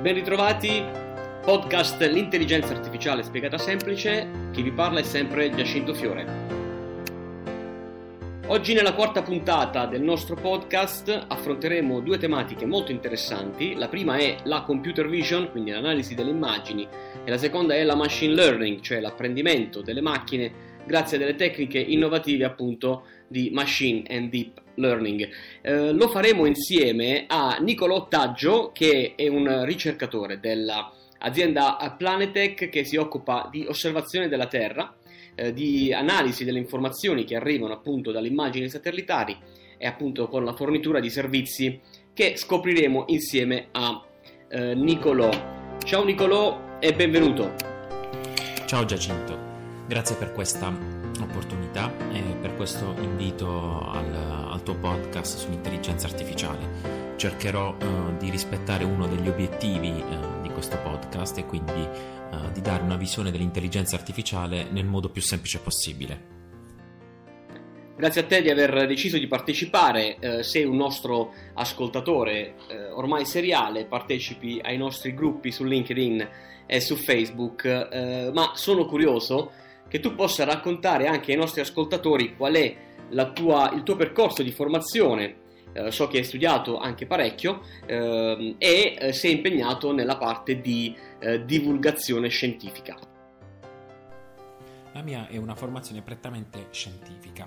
Ben ritrovati, podcast L'intelligenza artificiale spiegata semplice, chi vi parla è sempre Giacinto Fiore. Oggi nella quarta puntata del nostro podcast affronteremo due tematiche molto interessanti. La prima è la computer vision, quindi l'analisi delle immagini, e la seconda è la machine learning, cioè l'apprendimento delle macchine grazie a delle tecniche innovative appunto di machine and deep learning. Eh, lo faremo insieme a Niccolò Taggio che è un ricercatore dell'azienda Planetech che si occupa di osservazione della Terra eh, di analisi delle informazioni che arrivano appunto dalle immagini satellitari e appunto con la fornitura di servizi che scopriremo insieme a eh, Nicolò. Ciao Nicolò e benvenuto. Ciao Giacinto, grazie per questa opportunità e per questo invito al, al tuo podcast sull'intelligenza artificiale. Cercherò uh, di rispettare uno degli obiettivi uh, di questo podcast e quindi uh, di dare una visione dell'intelligenza artificiale nel modo più semplice possibile. Grazie a te di aver deciso di partecipare, eh, sei un nostro ascoltatore eh, ormai seriale, partecipi ai nostri gruppi su LinkedIn e su Facebook, eh, ma sono curioso che tu possa raccontare anche ai nostri ascoltatori qual è tua, il tuo percorso di formazione eh, so che hai studiato anche parecchio eh, e sei impegnato nella parte di eh, divulgazione scientifica. La mia è una formazione prettamente scientifica.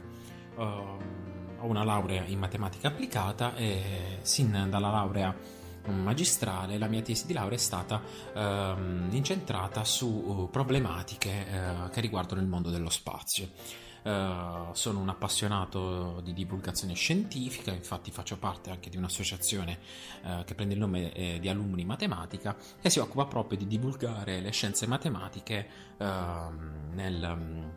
Uh, ho una laurea in matematica applicata e sin dalla laurea magistrale la mia tesi di laurea è stata uh, incentrata su uh, problematiche uh, che riguardano il mondo dello spazio. Uh, sono un appassionato di divulgazione scientifica, infatti faccio parte anche di un'associazione uh, che prende il nome eh, di Alumni Matematica e si occupa proprio di divulgare le scienze matematiche uh, nel,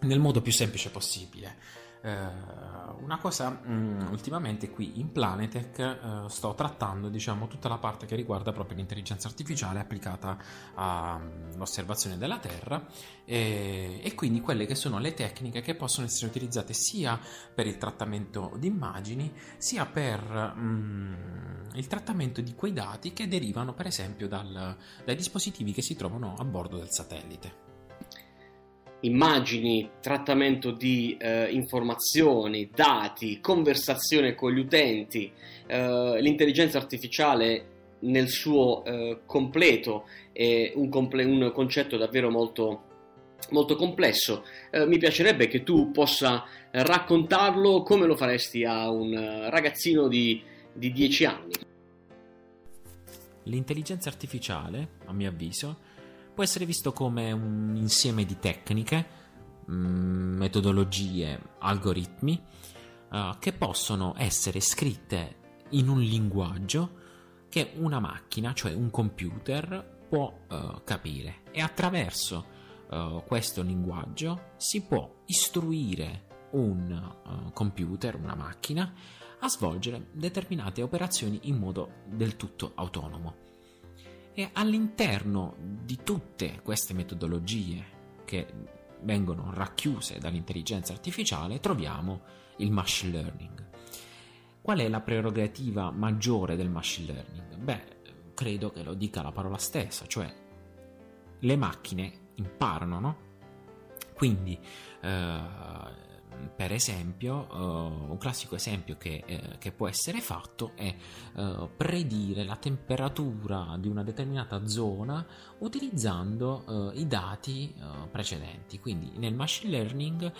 nel modo più semplice possibile. Uh, una cosa um, ultimamente qui in Planetech uh, sto trattando diciamo tutta la parte che riguarda proprio l'intelligenza artificiale applicata all'osservazione della Terra e, e, quindi quelle che sono le tecniche che possono essere utilizzate sia per il trattamento di immagini sia per um, il trattamento di quei dati che derivano per esempio dal, dai dispositivi che si trovano a bordo del satellite immagini, trattamento di eh, informazioni, dati, conversazione con gli utenti, eh, l'intelligenza artificiale nel suo eh, completo è un, comple- un, concetto davvero molto, molto complesso. Eh, mi piacerebbe che tu possa raccontarlo come lo faresti a un ragazzino di, di 10 anni. L'intelligenza artificiale, a mio avviso, può essere visto come un insieme di tecniche, mm, metodologie, algoritmi uh, che possono essere scritte in un linguaggio che una macchina, cioè un computer, può uh, capire e attraverso uh, questo linguaggio si può istruire un computer, una macchina, a svolgere determinate operazioni in modo del tutto autonomo. E all'interno di tutte queste metodologie che vengono racchiuse dall'intelligenza artificiale troviamo il machine learning. Qual è la prerogativa maggiore del machine learning? Beh, credo che lo dica la parola stessa, cioè le macchine imparano, no? Quindi eh, per esempio, uh, un classico esempio che, eh, che, può essere fatto è uh, predire la temperatura di una determinata zona utilizzando uh, i dati precedenti. Quindi nel machine learning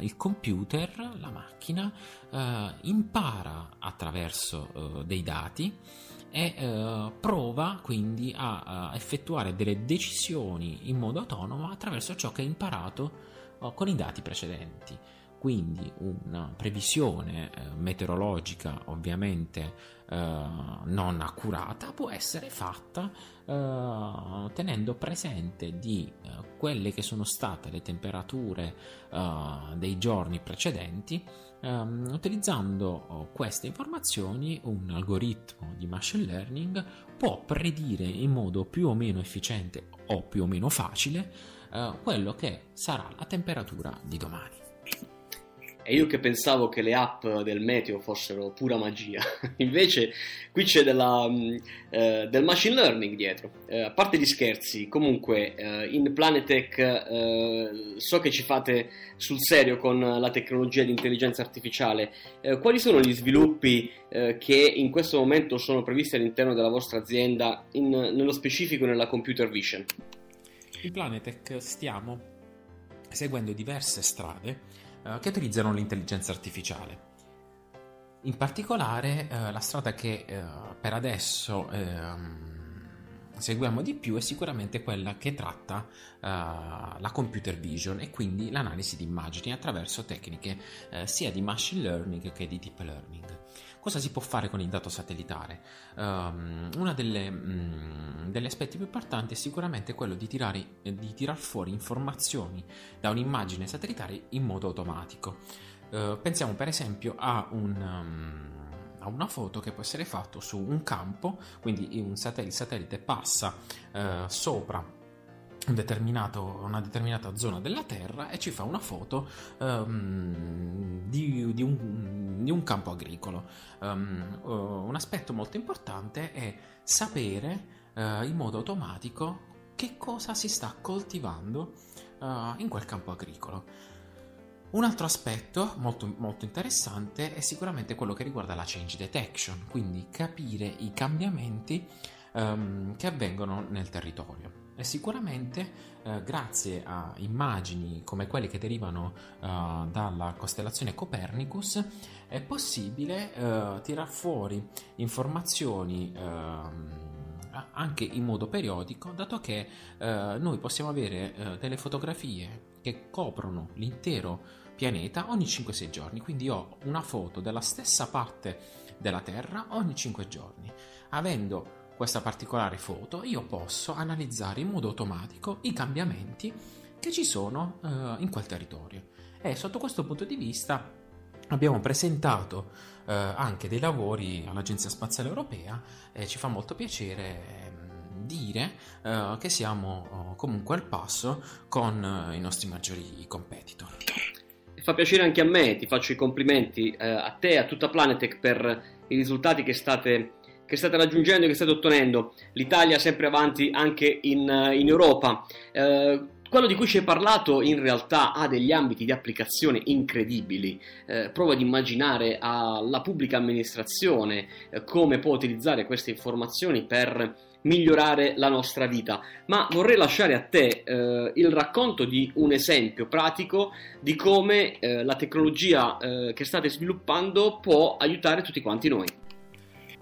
il computer, la macchina, impara attraverso dei dati e prova quindi a, a effettuare delle decisioni in modo autonomo attraverso ciò che ha imparato con i dati precedenti. Quindi una previsione eh, meteorologica ovviamente eh, non accurata può essere fatta eh, tenendo presente di eh, quelle che sono state le temperature eh, dei giorni precedenti ehm, utilizzando oh, queste informazioni un algoritmo di machine learning può predire in modo più o meno efficiente o più o meno facile uh, quello che sarà la temperatura di domani. E io che pensavo che le app del meteo fossero pura magia, invece qui c'è della, eh, del machine learning dietro. Eh, a parte gli scherzi, comunque eh, in Planetech eh, so che ci fate sul serio con la tecnologia di intelligenza artificiale. Eh, quali sono gli sviluppi eh, che in questo momento sono previsti all'interno della vostra azienda, in, nello specifico nella computer vision? In Planetech stiamo seguendo diverse strade eh, che utilizzano l'intelligenza artificiale. In particolare eh, la strada che eh, per adesso ehm, seguiamo di più è sicuramente quella che tratta uh, la computer vision e quindi l'analisi di immagini attraverso tecniche sia di machine learning che di deep learning. Cosa si può fare con il dato satellitare? Um, uno degli aspetti più importanti è sicuramente quello di tirare di tirar fuori informazioni da un'immagine satellitare in modo automatico. Uh, pensiamo per esempio a un... Um, a una foto che può essere fatta su un campo, quindi un satellite, il satellite passa uh, sopra una determinata zona della Terra e ci fa una foto um, di, di, un, di, un, campo agricolo. Um, un aspetto molto importante è sapere uh, in modo automatico che cosa si sta coltivando uh, in quel campo agricolo. Un altro aspetto molto, molto, interessante è sicuramente quello che riguarda la change detection, quindi capire i cambiamenti um, che avvengono nel territorio. E sicuramente eh, grazie a immagini come quelle che derivano eh, dalla costellazione Copernicus è possibile eh, tirar fuori informazioni ehm, anche in modo periodico, dato che eh, noi possiamo avere eh, delle fotografie che coprono l'intero pianeta ogni 5-6 giorni, quindi ho una foto della stessa parte della Terra ogni 5 giorni, avendo questa particolare foto, io posso analizzare in modo automatico i cambiamenti che ci sono eh, in quel territorio. E sotto questo punto di vista abbiamo presentato eh, anche dei lavori all'Agenzia Spaziale Europea e ci fa molto piacere ehm, dire eh, che siamo oh, comunque al passo con eh, i nostri maggiori competitor. Fa piacere anche a me, ti faccio i complimenti eh, a te e a tutta Planetech per i risultati che state che state raggiungendo e che state ottenendo. L'Italia sempre avanti anche in, in Europa. Eh, quello di cui ci hai parlato in realtà ha degli ambiti di applicazione incredibili. Eh, provo ad immaginare alla pubblica amministrazione eh, come può utilizzare queste informazioni per migliorare la nostra vita. Ma vorrei lasciare a te eh, il racconto di un esempio pratico di come eh, la tecnologia eh, che state sviluppando può aiutare tutti quanti noi.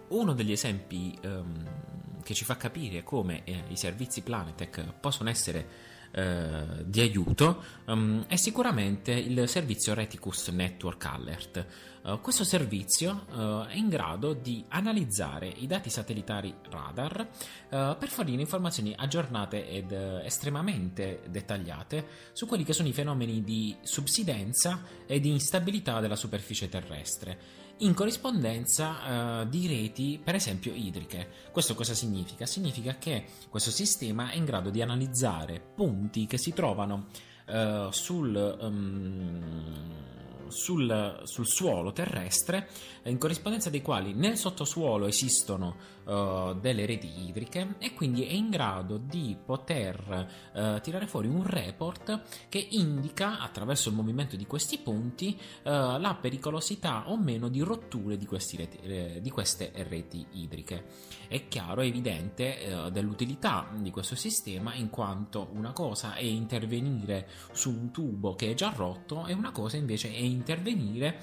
Uno degli esempi um, che ci fa capire come eh, i servizi Planetech possono essere eh, di aiuto um, è sicuramente il servizio Reticus Network Alert. Uh, questo servizio uh, è in grado di analizzare i dati satellitari radar uh, per fornire informazioni aggiornate ed estremamente dettagliate su quelli che sono i fenomeni di subsidenza e di instabilità della superficie terrestre in corrispondenza uh, di reti, per esempio idriche. Questo cosa significa? Significa che questo sistema è in grado di analizzare punti che si trovano uh, sul, um, sul, sul, suolo terrestre, in corrispondenza dei quali nel sottosuolo esistono uh, delle reti idriche e quindi è in grado di poter uh, tirare fuori un report che indica attraverso il movimento di questi punti uh, la pericolosità o meno di rotture di, reti, eh, di, queste reti idriche. È chiaro, è evidente dell'utilità di questo sistema in quanto una cosa è intervenire su un tubo che è già rotto e una cosa invece è intervenire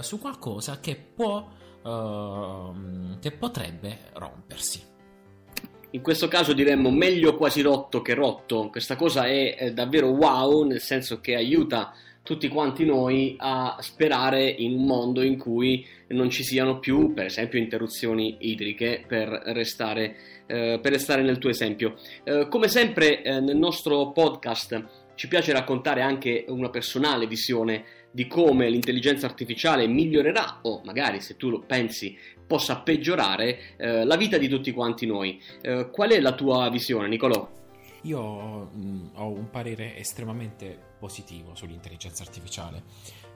su qualcosa che può uh, che potrebbe rompersi. In questo caso diremmo meglio quasi rotto che rotto. Questa cosa è, è davvero wow, nel senso che aiuta tutti quanti noi a sperare in un mondo in cui non ci siano più, per esempio, interruzioni idriche per restare, eh, per restare nel tuo esempio. Eh, come sempre eh, nel nostro podcast ci piace raccontare anche una personale visione di come l'intelligenza artificiale migliorerà o magari se tu lo pensi possa peggiorare eh, la vita di tutti quanti noi. Eh, qual è la tua visione, Nicolò? io mh, ho un parere estremamente positivo sull'intelligenza artificiale.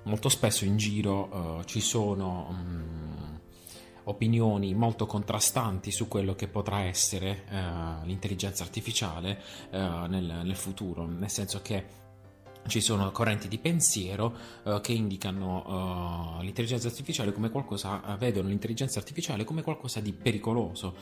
Molto spesso in giro uh, ci sono mh, opinioni molto contrastanti su quello che potrà essere uh, l'intelligenza artificiale uh, nel, nel futuro, nel senso che ci sono correnti di pensiero uh, che indicano uh, l'intelligenza artificiale come qualcosa, uh, vedono l'intelligenza artificiale come qualcosa di pericoloso.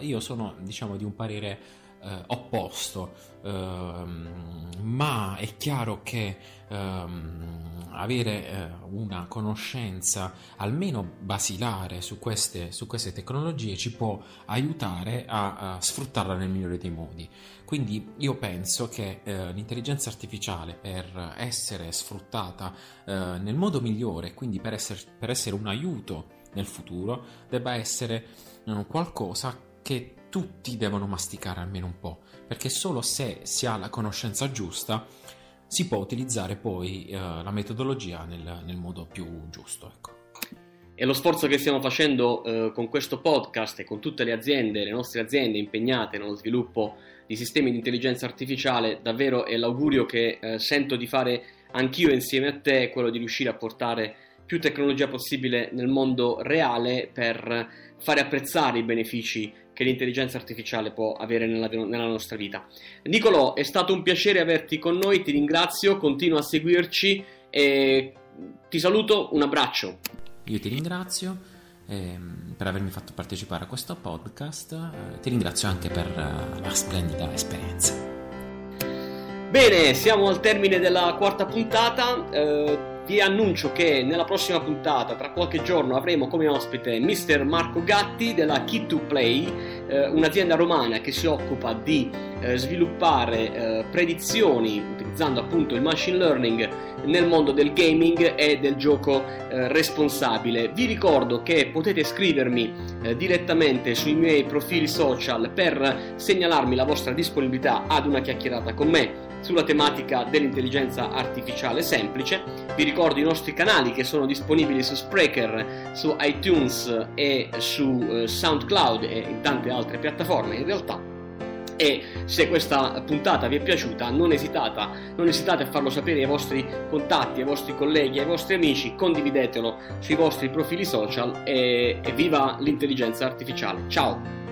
io sono, diciamo, di un parere opposto, ehm, ma è chiaro che ehm, avere una conoscenza almeno basilare su queste, su queste, tecnologie ci può aiutare a, a sfruttarla nel migliore dei modi. Quindi io penso che eh, l'intelligenza artificiale per essere sfruttata eh, nel modo migliore, quindi per essere, per essere, un aiuto nel futuro, debba essere eh, qualcosa che tutti devono masticare almeno un po', perché solo se si ha la conoscenza giusta si può utilizzare poi eh, la metodologia nel, nel, modo più giusto. Ecco. E lo sforzo che stiamo facendo eh, con questo podcast e con tutte le aziende, le nostre aziende impegnate nello sviluppo di sistemi di intelligenza artificiale, davvero è l'augurio che eh, sento di fare anch'io insieme a te, quello di riuscire a portare più tecnologia possibile nel mondo reale per fare apprezzare i benefici che l'intelligenza artificiale può avere nella, nella, nostra vita. Nicolò, è stato un piacere averti con noi, ti ringrazio, continua a seguirci e ti saluto, un abbraccio. Io ti ringrazio eh, per avermi fatto partecipare a questo podcast. Eh, ti ringrazio anche per uh, la splendida esperienza. Bene, siamo al termine della quarta puntata. Vi annuncio che nella prossima puntata, tra qualche giorno, avremo come ospite Mr. Marco Gatti della Key2Play, eh, un'azienda romana che si occupa di eh, sviluppare eh, predizioni utilizzando appunto il machine learning nel mondo del gaming e del gioco eh, responsabile. Vi ricordo che potete scrivermi eh, direttamente sui miei profili social per segnalarmi la vostra disponibilità ad una chiacchierata con me sulla tematica dell'intelligenza artificiale semplice. Vi ricordo i nostri canali che sono disponibili su Spreaker, su iTunes e su eh, SoundCloud e in tante altre piattaforme in realtà. E se questa puntata vi è piaciuta, non, esitata, non esitate a farlo sapere ai vostri contatti, ai vostri colleghi, ai vostri amici, condividetelo sui vostri profili social e, e viva l'intelligenza artificiale. Ciao!